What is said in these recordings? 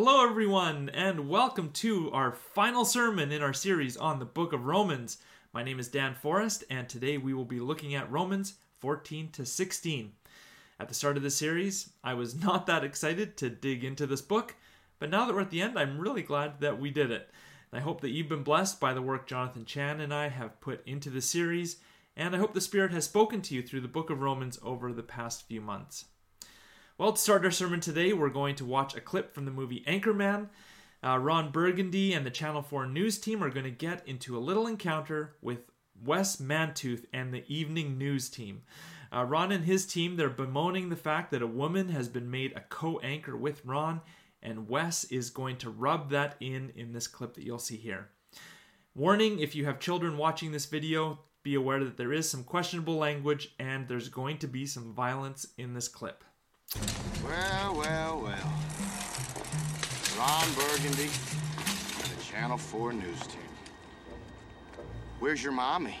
Hello, everyone, and welcome to our final sermon in our series on the book of Romans. My name is Dan Forrest, and today we will be looking at Romans 14 to 16. At the start of the series, I was not that excited to dig into this book, but now that we're at the end, I'm really glad that we did it. I hope that you've been blessed by the work Jonathan Chan and I have put into the series, and I hope the Spirit has spoken to you through the book of Romans over the past few months. Well, to start our sermon today, we're going to watch a clip from the movie Anchorman. Uh, Ron Burgundy and the Channel 4 news team are going to get into a little encounter with Wes Mantooth and the evening news team. Uh, Ron and his team, they're bemoaning the fact that a woman has been made a co anchor with Ron, and Wes is going to rub that in in this clip that you'll see here. Warning if you have children watching this video, be aware that there is some questionable language and there's going to be some violence in this clip. Well, well, well. Ron Burgundy, the Channel 4 news team. Where's your mommy?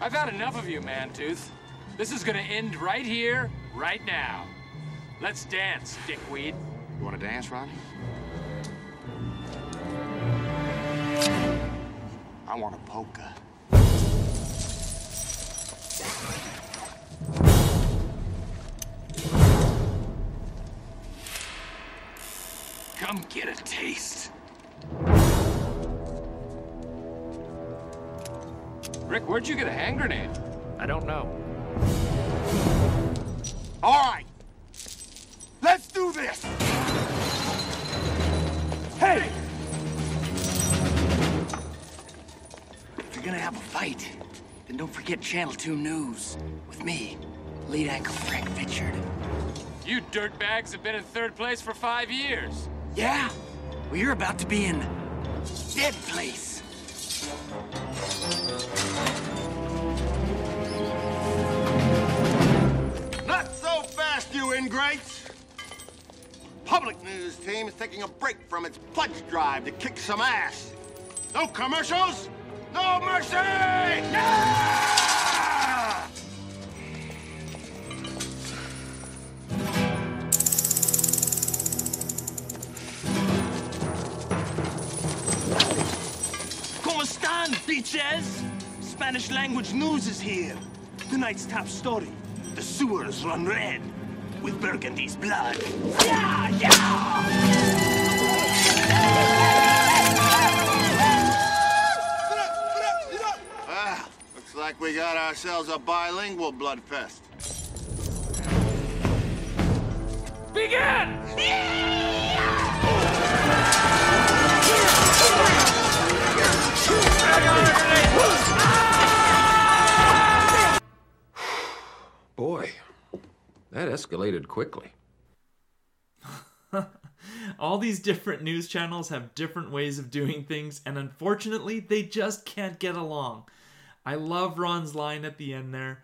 I've had enough of you, Mantooth. This is gonna end right here, right now. Let's dance, dickweed. You want to dance, Ronnie? I want a polka. Come get a taste. Brick, where'd you get a hand grenade? I don't know. All right. Let's do this. Hey! If you're gonna have a fight, then don't forget Channel 2 News. With me, lead anchor Frank Vitchard. You dirtbags have been in third place for five years. Yeah? Well, you're about to be in dead place. Not so fast, you ingrates. Public news team is taking a break from its pledge drive to kick some ass. No commercials, no mercy! Bitches? Spanish language news is here. Tonight's top story. The sewers run red with Burgundy's blood. Yeah, yeah! Ah, looks like we got ourselves a bilingual blood fest. Begin! Boy, that escalated quickly. All these different news channels have different ways of doing things, and unfortunately, they just can't get along. I love Ron's line at the end there.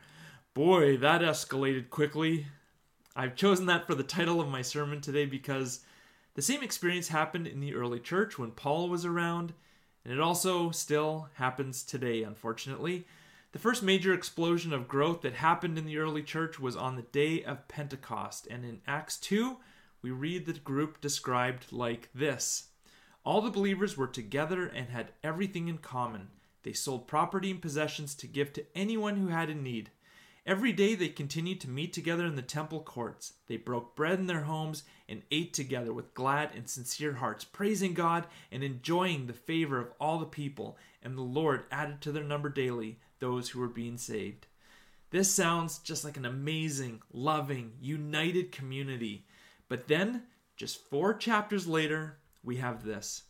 Boy, that escalated quickly. I've chosen that for the title of my sermon today because the same experience happened in the early church when Paul was around, and it also still happens today, unfortunately. The first major explosion of growth that happened in the early church was on the day of Pentecost, and in Acts 2, we read the group described like this All the believers were together and had everything in common. They sold property and possessions to give to anyone who had a need. Every day they continued to meet together in the temple courts. They broke bread in their homes and ate together with glad and sincere hearts, praising God and enjoying the favor of all the people. And the Lord added to their number daily those who were being saved. This sounds just like an amazing, loving, united community. But then, just four chapters later, we have this.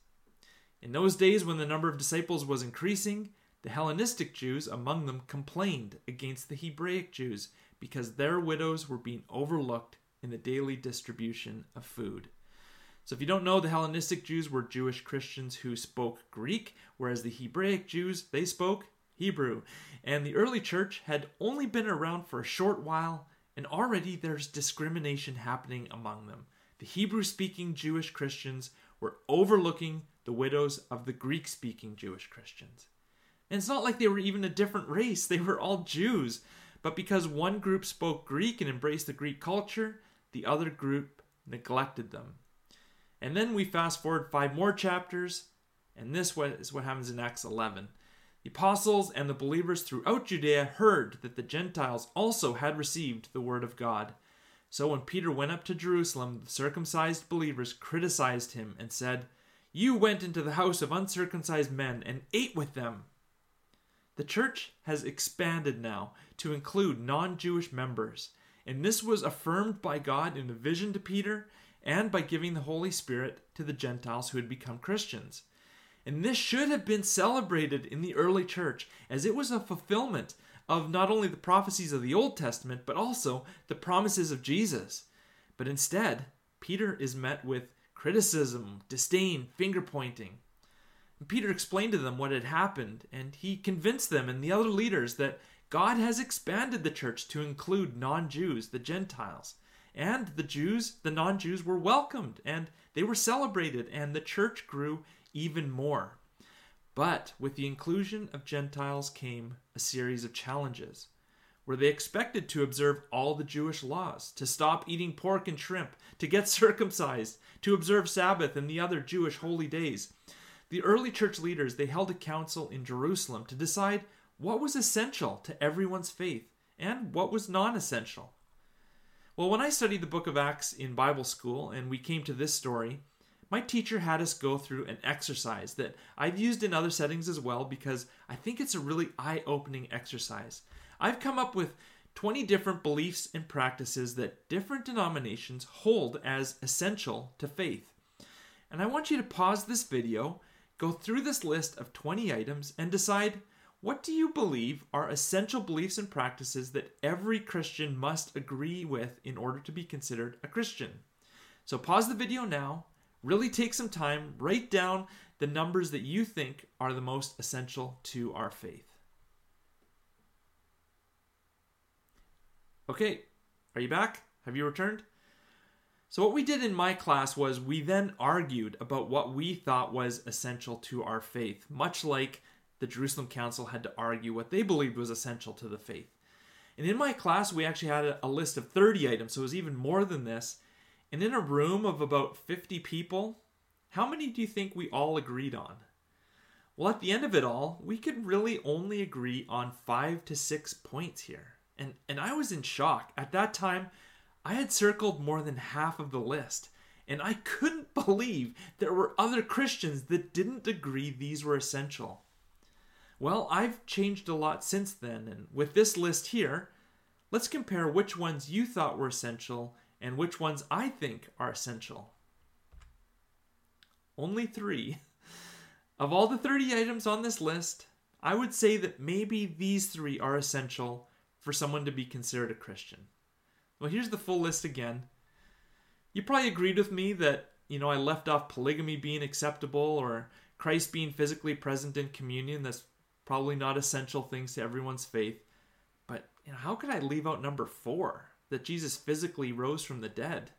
In those days, when the number of disciples was increasing, the Hellenistic Jews among them complained against the Hebraic Jews because their widows were being overlooked in the daily distribution of food. So, if you don't know, the Hellenistic Jews were Jewish Christians who spoke Greek, whereas the Hebraic Jews, they spoke Hebrew. And the early church had only been around for a short while, and already there's discrimination happening among them. The Hebrew speaking Jewish Christians were overlooking the widows of the Greek speaking Jewish Christians. And it's not like they were even a different race, they were all Jews. But because one group spoke Greek and embraced the Greek culture, the other group neglected them. And then we fast forward five more chapters, and this is what happens in Acts 11. The apostles and the believers throughout Judea heard that the Gentiles also had received the word of God. So when Peter went up to Jerusalem, the circumcised believers criticized him and said, You went into the house of uncircumcised men and ate with them. The church has expanded now to include non Jewish members, and this was affirmed by God in a vision to Peter and by giving the Holy Spirit to the Gentiles who had become Christians. And this should have been celebrated in the early church, as it was a fulfillment of not only the prophecies of the Old Testament, but also the promises of Jesus. But instead, Peter is met with criticism, disdain, finger pointing. Peter explained to them what had happened, and he convinced them and the other leaders that God has expanded the church to include non Jews, the Gentiles. And the Jews, the non Jews, were welcomed and they were celebrated, and the church grew even more. But with the inclusion of Gentiles came a series of challenges. Were they expected to observe all the Jewish laws, to stop eating pork and shrimp, to get circumcised, to observe Sabbath and the other Jewish holy days? The early church leaders, they held a council in Jerusalem to decide what was essential to everyone's faith and what was non-essential. Well, when I studied the book of Acts in Bible school and we came to this story, my teacher had us go through an exercise that I've used in other settings as well because I think it's a really eye opening exercise. I've come up with 20 different beliefs and practices that different denominations hold as essential to faith. And I want you to pause this video, go through this list of 20 items, and decide what do you believe are essential beliefs and practices that every Christian must agree with in order to be considered a Christian? So pause the video now Really take some time, write down the numbers that you think are the most essential to our faith. Okay, are you back? Have you returned? So, what we did in my class was we then argued about what we thought was essential to our faith, much like the Jerusalem Council had to argue what they believed was essential to the faith. And in my class, we actually had a, list of 30 items, so it was even more than this. And in a room of about 50 people, how many do you think we all agreed on? Well, at the end of it all, we could really only agree on five to six points here. And, and I was in shock. At that time, I had circled more than half of the list. And I couldn't believe there were other Christians that didn't agree these were essential. Well, I've changed a lot since then, and with this list here, let's compare which ones you thought were essential and which ones I think are essential. Only three. Of all the 30 items on this list, I would say that maybe these three are essential for someone to be considered a Christian. Well, here's the full list again. You probably agreed with me that, you know, I left off polygamy being acceptable or Christ being physically present in communion. That's probably not essential things to everyone's faith. But, you know, how could I leave out number four? that Jesus physically rose from the dead.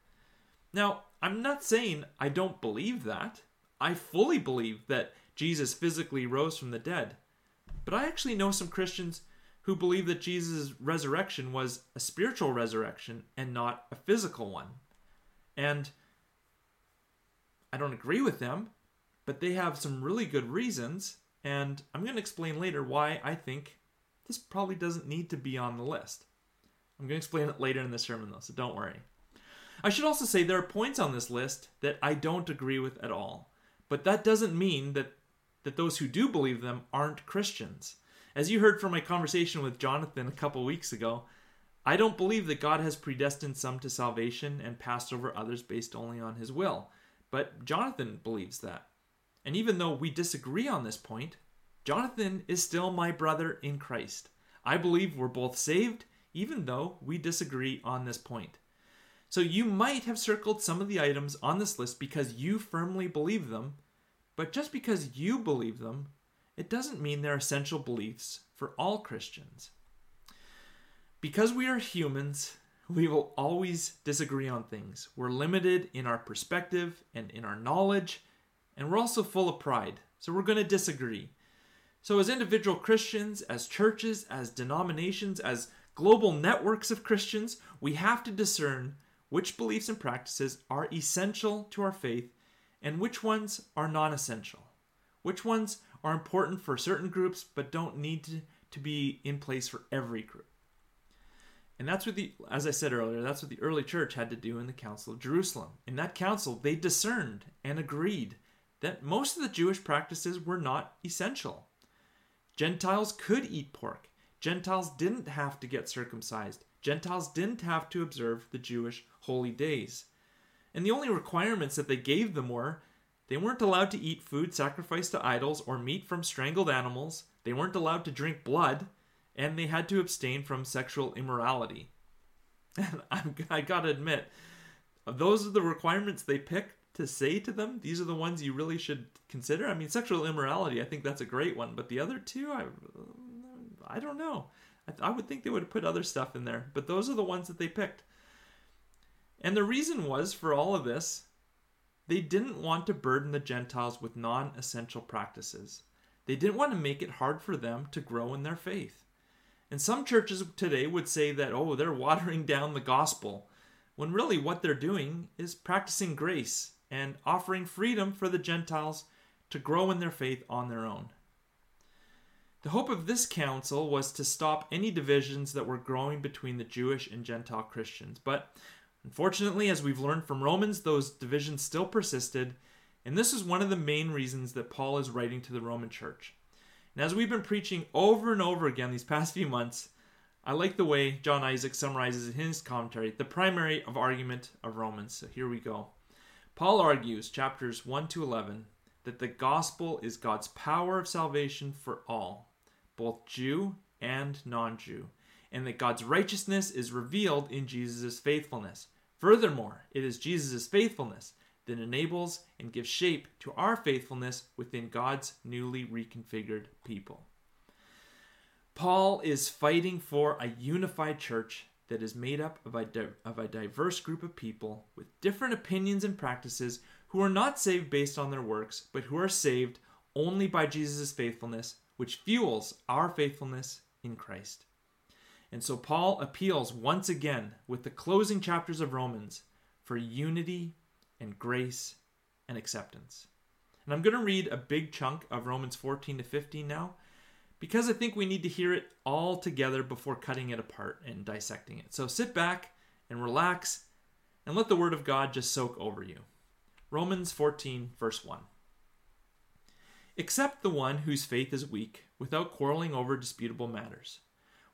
Now, I'm not saying I don't believe that. I fully believe that Jesus physically rose from the dead. But I actually know some Christians who believe that Jesus' resurrection was a spiritual resurrection and not a physical one. And I don't agree with them, but they have some really good reasons, and I'm going to explain later why I think this probably doesn't need to be on the list. I'm going to explain it later in the sermon, though, so don't worry. I should also say there are points on this list that I don't agree with at all, but that doesn't mean that, that those who do believe them aren't Christians. As you heard from my conversation with Jonathan a couple weeks ago, I don't believe that God has predestined some to salvation and passed over others based only on his will, but Jonathan believes that. And even though we disagree on this point, Jonathan is still my brother in Christ. I believe we're both saved even though we disagree on this point. So you might have circled some of the items on this list because you firmly believe them, but just because you believe them, it doesn't mean they're essential beliefs for all Christians. Because we are humans, we will always disagree on things. We're limited in our perspective and in our knowledge, and we're also full of pride, so we're going to disagree. So, as individual Christians, as churches, as denominations, as global networks of Christians, we have to discern which beliefs and practices are essential to our faith and which ones are non essential, which ones are important for certain groups but don't need to, to be in place for every group. And that's what the, as I said earlier, that's what the early church had to do in the Council of Jerusalem. In that council, they discerned and agreed that most of the Jewish practices were not essential. Gentiles could eat pork. Gentiles didn't have to get circumcised. Gentiles didn't have to observe the Jewish holy days. And the only requirements that they gave them were they weren't allowed to eat food sacrificed to idols or meat from strangled animals, they weren't allowed to drink blood, and they had to abstain from sexual immorality. And I'm, I gotta admit, those are the requirements they picked to say to them. These are the ones you really should consider. I mean, sexual immorality, I think that's a great one, but the other two, I, I don't know. I, I would think they would have put other stuff in there, but those are the ones that they picked. And the reason was for all of this, they didn't want to burden the Gentiles with non essential practices. They didn't want to make it hard for them to grow in their faith. And some churches today would say that, oh, they're watering down the gospel, when really what they're doing is practicing grace and offering freedom for the Gentiles to grow in their faith on their own. The hope of this council was to stop any divisions that were growing between the Jewish and Gentile Christians. But unfortunately, as we've learned from Romans, those divisions still persisted, and this is one of the main reasons that Paul is writing to the Roman church. And as we've been preaching over and over again these past few months, I like the way John Isaac summarizes in his commentary the primary of argument of Romans. So here we go. Paul argues, chapters 1 to 11, that the gospel is God's power of salvation for all, both Jew and non Jew, and that God's righteousness is revealed in Jesus' faithfulness. Furthermore, it is Jesus' faithfulness that enables and gives shape to our faithfulness within God's newly reconfigured people. Paul is fighting for a unified church that is made up of a, di- of a diverse group of people with different opinions and practices who are not saved based on their works, but who are saved only by Jesus' faithfulness, which fuels our faithfulness in Christ. And so Paul appeals once again with the closing chapters of Romans for unity and grace and acceptance. And I'm going to read a big chunk of Romans 14 to 15 now because I think we need to hear it all together before cutting it apart and dissecting it. So sit back and relax and let the Word of God just soak over you. Romans 14, verse 1. Accept the one whose faith is weak without quarreling over disputable matters.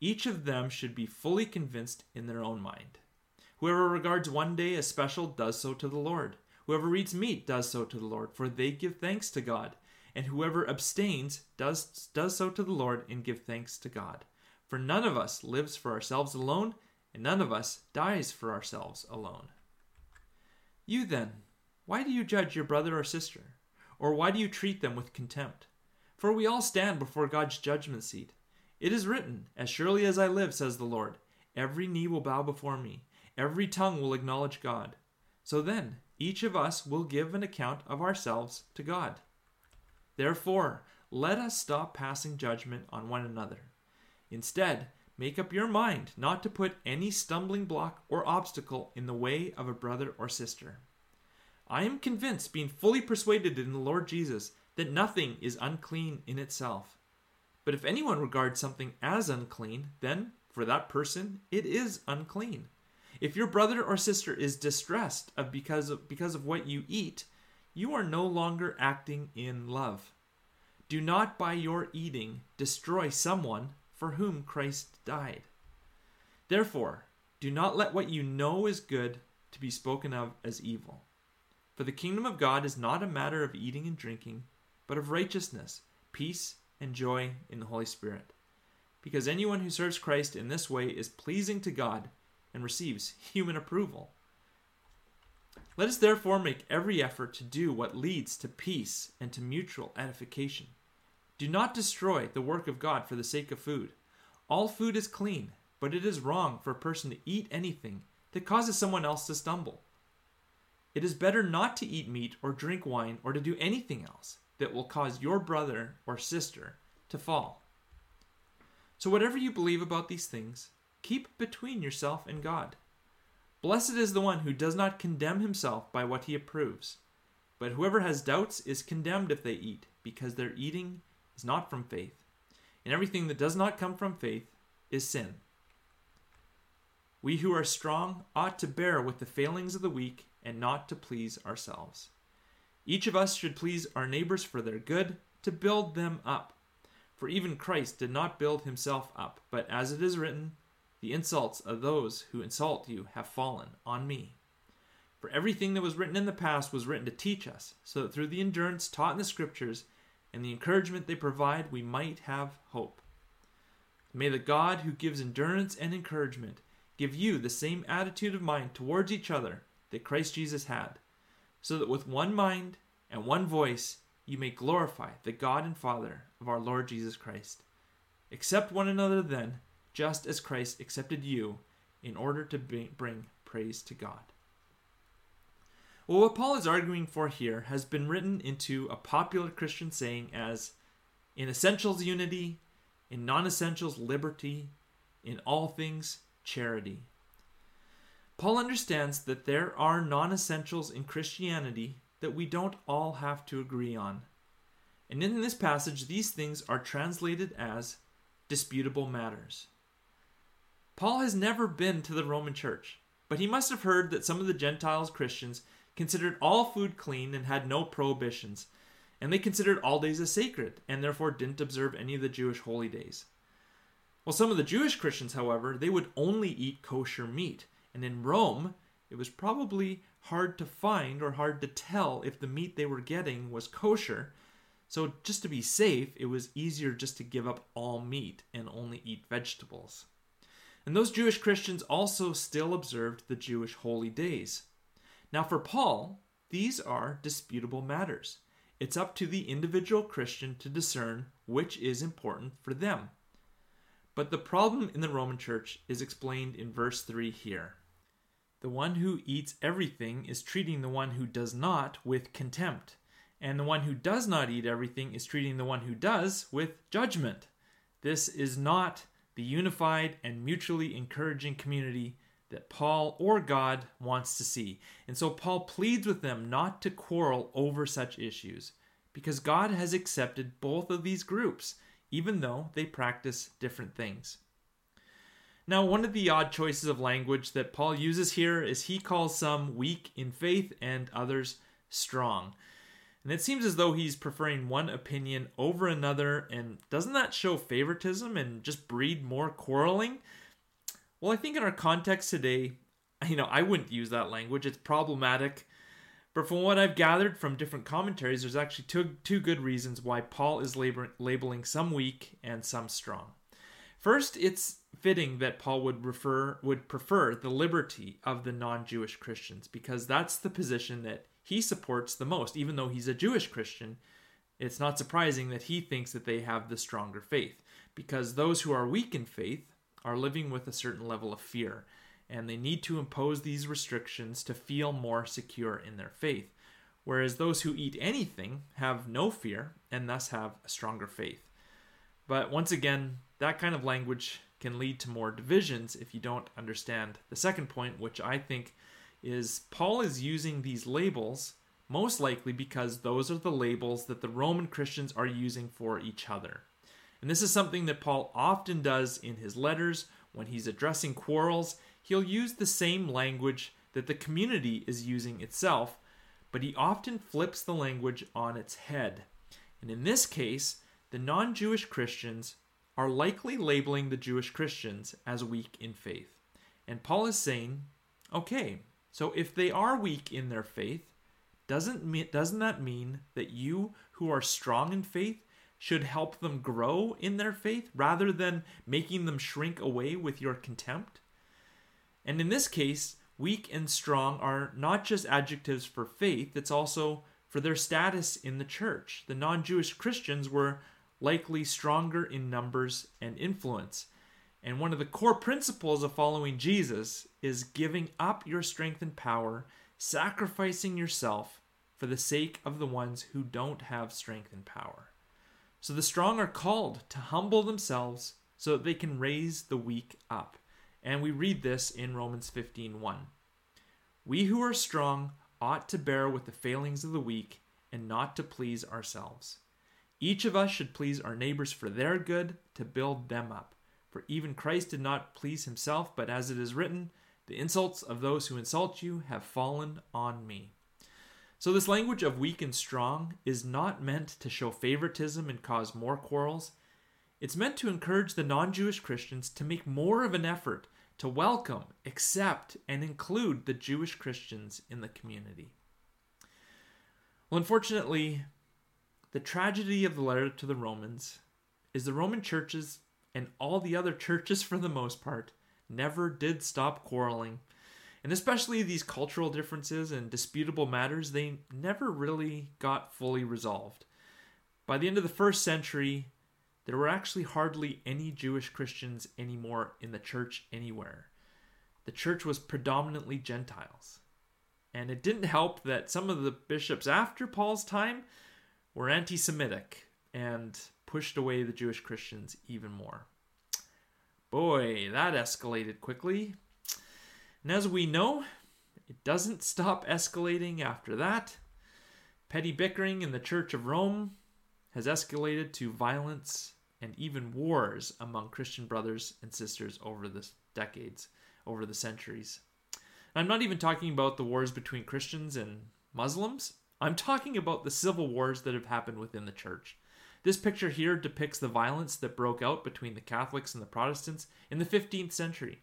Each of them should be fully convinced in their own mind. Whoever regards one day as special does so to the Lord. Whoever eats meat does so to the Lord, for they give thanks to God. And whoever abstains does, does so to the Lord and give thanks to God. For none of us lives for ourselves alone, and none of us dies for ourselves alone. You then, why do you judge your brother or sister? Or why do you treat them with contempt? For we all stand before God's judgment seat. It is written, As surely as I live, says the Lord, every knee will bow before me Every tongue will acknowledge God. So then, each of us will give an account of ourselves to God. Therefore, let us stop passing judgment on one another. Instead, make up your mind not to put any stumbling block or obstacle in the way of a brother or sister. I am convinced, being fully persuaded in the Lord Jesus, that nothing is unclean in itself. But if anyone regards something as unclean, then for that person it is unclean. If your brother or sister is distressed of because of because of what you eat, you are no longer acting in love. Do not by your eating destroy someone for whom Christ died. Therefore, do not let what you know is good to be spoken of as evil. For the kingdom of God is not a matter of eating and drinking, but of righteousness, peace, and joy in the Holy Spirit. Because anyone who serves Christ in this way is pleasing to God and receives human approval. Let us therefore make every effort to do what leads to peace and to mutual edification. Do not destroy the work of God for the sake of food. All food is clean, but it is wrong for a person to eat anything that causes someone else to stumble. It is better not to eat meat or drink wine or to do anything else that will cause your brother or sister to fall. So, whatever you believe about these things, keep between yourself and God. Blessed is the one who does not condemn himself by what he approves. But whoever has doubts is condemned if they eat, because their eating is not from faith. And everything that does not come from faith is sin. We who are strong ought to bear with the failings of the weak and not to please ourselves. Each of us should please our neighbors for their good, to build them up. For even Christ did not build himself up, but as it is written, the insults of those who insult you have fallen on me. For everything that was written in the past was written to teach us, so that through the endurance taught in the Scriptures and the encouragement they provide, we might have hope. May the God who gives endurance and encouragement give you the same attitude of mind towards each other that Christ Jesus had, so that with one mind and one voice you may glorify the God and Father of our Lord Jesus Christ. Accept one another then, just as Christ accepted you, in order to bring praise to God. Well, what Paul is arguing for here has been written into a popular Christian saying as in essentials, unity, in non essentials, liberty, in all things, charity. Paul understands that there are non essentials in Christianity that we don't all have to agree on. And in this passage, these things are translated as disputable matters. Paul has never been to the Roman church, but he must have heard that some of the Gentiles Christians considered all food clean and had no prohibitions, and they considered all days as sacred and therefore didn't observe any of the Jewish holy days. Well, some of the Jewish Christians, however, they would only eat kosher meat, and in Rome, it was probably hard to find or hard to tell if the meat they were getting was kosher. So, just to be safe, it was easier just to give up all meat and only eat vegetables. And those Jewish Christians also still observed the Jewish holy days. Now, for Paul, these are disputable matters. It's up to the individual Christian to discern which is important for them. But the problem in the Roman church is explained in verse 3 here. The one who eats everything is treating the one who does not with contempt, and the one who does not eat everything is treating the one who does with judgment. This is not the unified and mutually encouraging community that Paul or God wants to see. And so Paul pleads with them not to quarrel over such issues, because God has accepted both of these groups, even though they practice different things. Now, one of the odd choices of language that Paul uses here is he calls some weak in faith and others strong. And it seems as though he's preferring one opinion over another, and doesn't that show favoritism and just breed more quarreling? Well, I think in our context today, you know, I wouldn't use that language. It's problematic. But from what I've gathered from different commentaries, there's actually two, two good reasons why Paul is labor, labeling some weak and some strong. First, it's fitting that Paul would refer would prefer the liberty of the non-Jewish Christians because that's the position that he supports the most. Even though he's a Jewish Christian it's not surprising that he thinks that they have the stronger faith because those who are weak in faith are living with a certain level of fear and they need to impose these restrictions to feel more secure in their faith. Whereas those who eat anything have no fear and thus have a stronger faith. But once again that kind of language can lead to more divisions if you don't understand the second point, which I think is Paul is using these labels most likely because those are the labels that the Roman Christians are using for each other. And this is something that Paul often does in his letters when he's addressing quarrels. He'll use the same language that the community is using itself, but he often flips the language on its head. And in this case, the non Jewish Christians are likely labeling the Jewish Christians as weak in faith. And Paul is saying, okay, so if they are weak in their faith, doesn't doesn't that mean that you who are strong in faith should help them grow in their faith rather than making them shrink away with your contempt? And in this case, weak and strong are not just adjectives for faith, it's also for their status in the church. The non Jewish Christians were likely stronger in numbers and influence. And one of the core principles of following Jesus is giving up your strength and power, sacrificing yourself for the sake of the ones who don't have strength and power. So the strong are called to humble themselves so that they can raise the weak up. And we read this in Romans 15:1. We who are strong ought to bear with the failings of the weak and not to please ourselves. Each of us should please our neighbors for their good to build them up. For even Christ did not please himself, but as it is written, the insults of those who insult you have fallen on me. So, this language of weak and strong is not meant to show favoritism and cause more quarrels. It's meant to encourage the non Jewish Christians to make more of an effort to welcome, accept, and include the Jewish Christians in the community. Well, unfortunately, the tragedy of the letter to the Romans is the Roman churches and all the other churches, for the most part, never did stop quarreling. And especially these cultural differences and disputable matters, they never really got fully resolved. By the end of the first century, there were actually hardly any Jewish Christians anymore in the church anywhere. The church was predominantly Gentiles. And it didn't help that some of the bishops after Paul's time were anti Semitic and pushed away the Jewish Christians even more. Boy, that escalated quickly. And as we know, it doesn't stop escalating after that. Petty bickering in the Church of Rome has escalated to violence and even wars among Christian brothers and sisters over the decades, over the centuries. I'm not even talking about the wars between Christians and Muslims. I'm talking about the civil wars that have happened within the church. This picture here depicts the violence that broke out between the Catholics and the Protestants in the 15th century.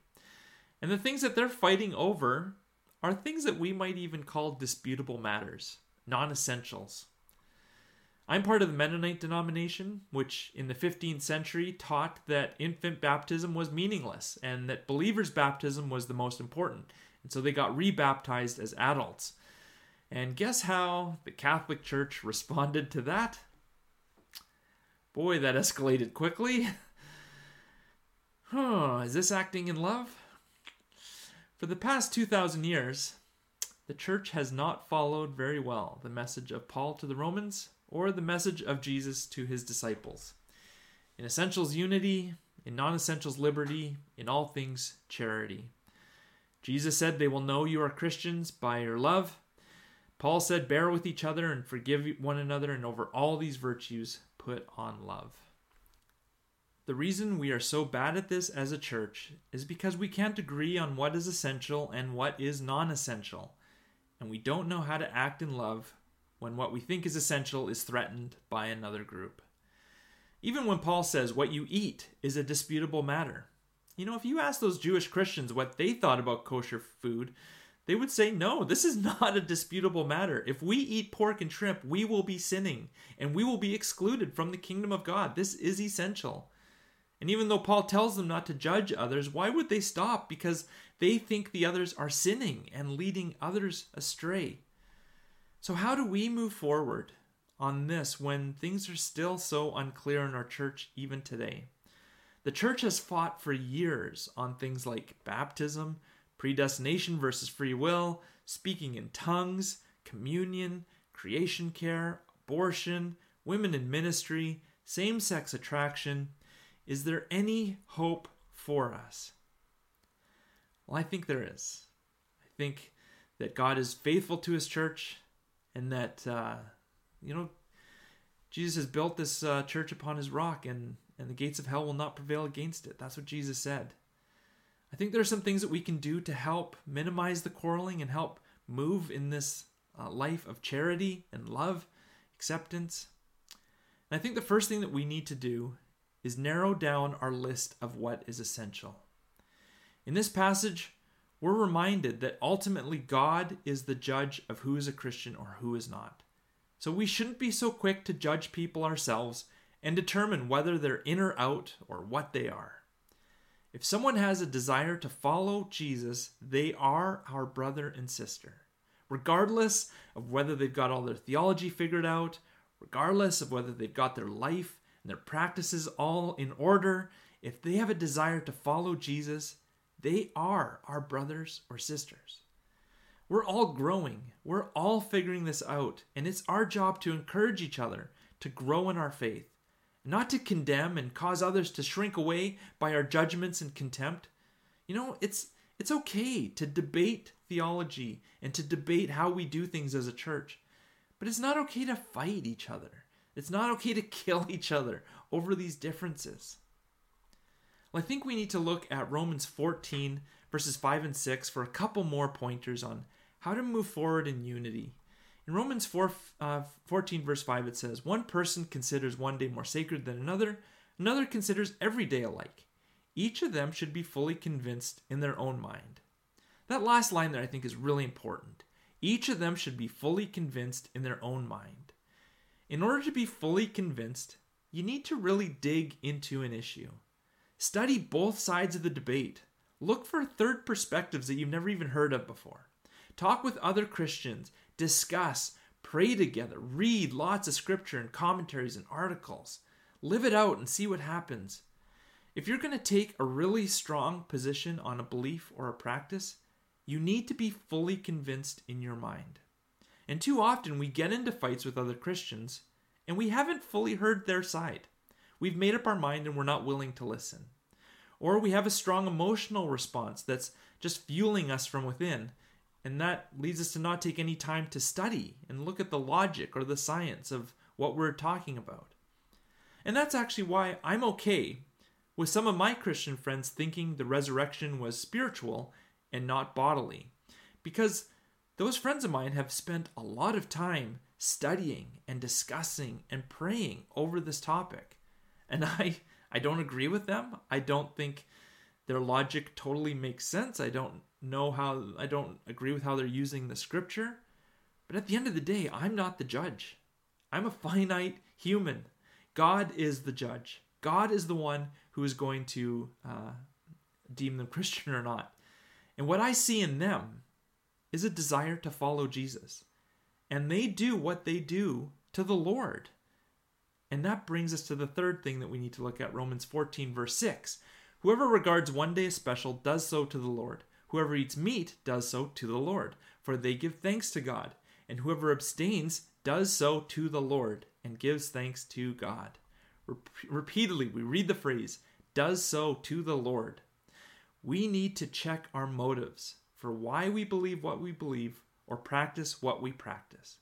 And the things that they're fighting over are things that we might even call disputable matters, non essentials. I'm part of the Mennonite denomination, which in the 15th century taught that infant baptism was meaningless and that believers' baptism was the most important. And so they got rebaptized as adults. And guess how the Catholic Church responded to that? Boy, that escalated quickly. Huh, is this acting in love? For the past 2,000 years, the church has not followed very well the message of Paul to the Romans or the message of Jesus to his disciples. In essentials, unity, in non essentials, liberty, in all things, charity. Jesus said they will know you are Christians by your love. Paul said, bear with each other and forgive one another, and over all these virtues, put on love. The reason we are so bad at this as a church is because we can't agree on what is essential and what is non essential, and we don't know how to act in love when what we think is essential is threatened by another group. Even when Paul says what you eat is a disputable matter. You know, if you ask those Jewish Christians what they thought about kosher food, they would say, no, this is not a disputable matter. If we eat pork and shrimp, we will be sinning and we will be excluded from the kingdom of God. This is essential. And even though Paul tells them not to judge others, why would they stop? Because they think the others are sinning and leading others astray. So, how do we move forward on this when things are still so unclear in our church even today? The church has fought for years on things like baptism, predestination versus free will, speaking in tongues, communion, creation care, abortion, women in ministry, same sex attraction. Is there any hope for us? Well, I think there is. I think that God is faithful to his church and that, uh, you know, Jesus has built this uh, church upon his rock and, and the gates of hell will not prevail against it. That's what Jesus said. I think there are some things that we can do to help minimize the quarreling and help move in this uh, life of charity and love, acceptance. And I think the first thing that we need to do is narrow down our list of what is essential. In this passage, we're reminded that ultimately God is the judge of who is a Christian or who is not. So we shouldn't be so quick to judge people ourselves and determine whether they're in or out or what they are. If someone has a desire to follow Jesus, they are our brother and sister. Regardless of whether they've got all their theology figured out, regardless of whether they've got their life and their practices all in order, if they have a desire to follow Jesus, they are our brothers or sisters. We're all growing, we're all figuring this out, and it's our job to encourage each other to grow in our faith, not to condemn and cause others to shrink away by our judgments and contempt. You know, it's it's okay to debate theology and to debate how we do things as a church, but it's not okay to fight each other. It's not okay to kill each other over these differences. Well, I think we need to look at Romans 14, verses 5 and 6 for a couple more pointers on how to move forward in unity. In Romans 4, uh, 14, verse 5, it says, One person considers one day more sacred than another, another considers every day alike. Each of them should be fully convinced in their own mind. That last line there, I think, is really important. Each of them should be fully convinced in their own mind. In order to be fully convinced, you need to really dig into an issue. Study both sides of the debate. Look for third perspectives that you've never even heard of before. Talk with other Christians, discuss, pray together, read lots of scripture and commentaries and articles. Live it out and see what happens. If you're going to take a really strong position on a belief or a practice, you need to be fully convinced in your mind. And too often we get into fights with other Christians and we haven't fully heard their side. We've made up our mind and we're not willing to listen. Or we have a strong emotional response that's just fueling us from within and that leads us to not take any time to study and look at the logic or the science of what we're talking about. And that's actually why I'm okay with some of my Christian friends thinking the resurrection was spiritual and not bodily. Because those friends of mine have spent a lot of time studying and discussing and praying over this topic. And I I don't agree with them. I don't think their logic totally makes sense. I don't know how I don't agree with how they're using the scripture. But at the end of the day, I'm not the judge. I'm a finite human. God is the judge. God is the one who is going to uh, deem them Christian or not. And what I see in them is a desire to follow Jesus. And they do what they do to the Lord. And that brings us to the third thing that we need to look at Romans 14, verse 6. Whoever regards one day as special does so to the Lord. Whoever eats meat does so to the Lord, for they give thanks to God. And whoever abstains does so to the Lord and gives thanks to God. Rep- repeatedly, we read the phrase, does so to the Lord. We need to check our motives for why we believe what we believe or practice what we practice.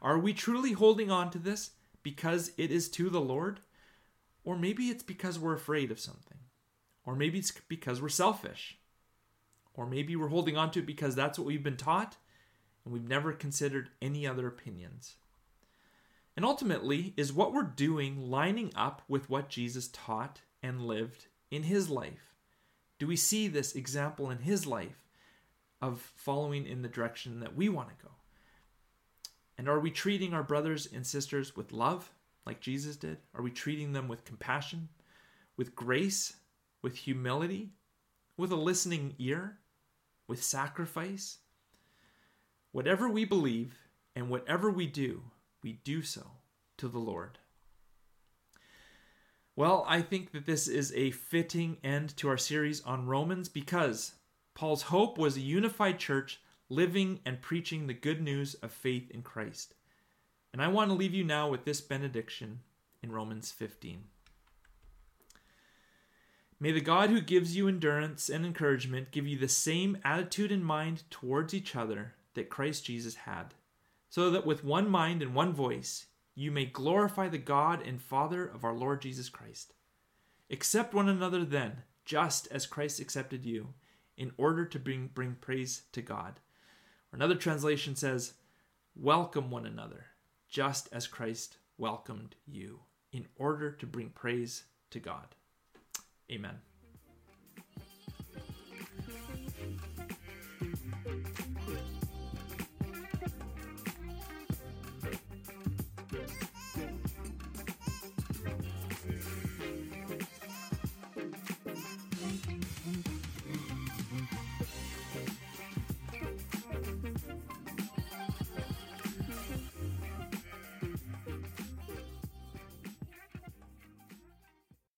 Are we truly holding on to this because it is to the Lord? Or maybe it's because we're afraid of something. Or maybe it's because we're selfish. Or maybe we're holding on to it because that's what we've been taught and we've never considered any other opinions. And ultimately, is what we're doing lining up with what Jesus taught and lived in his life? Do we see this example in his life of following in the direction that we want to go? And are we treating our brothers and sisters with love, like Jesus did? Are we treating them with compassion, with grace, with humility, with a listening ear, with sacrifice. Whatever we believe and whatever we do, we do so to the Lord. Well, I think that this is a fitting end to our series on Romans because Paul's hope was a unified church living and preaching the good news of faith in Christ. And I want to leave you now with this benediction in Romans 15. May the God who gives you endurance and encouragement give you the same attitude and mind towards each other that Christ Jesus had, so that with one mind and one voice you may glorify the God and Father of our Lord Jesus Christ. Accept one another then, just as Christ accepted you, in order to bring, bring praise to God. Another translation says, Welcome one another, just as Christ welcomed you, in order to bring praise to God. Amen.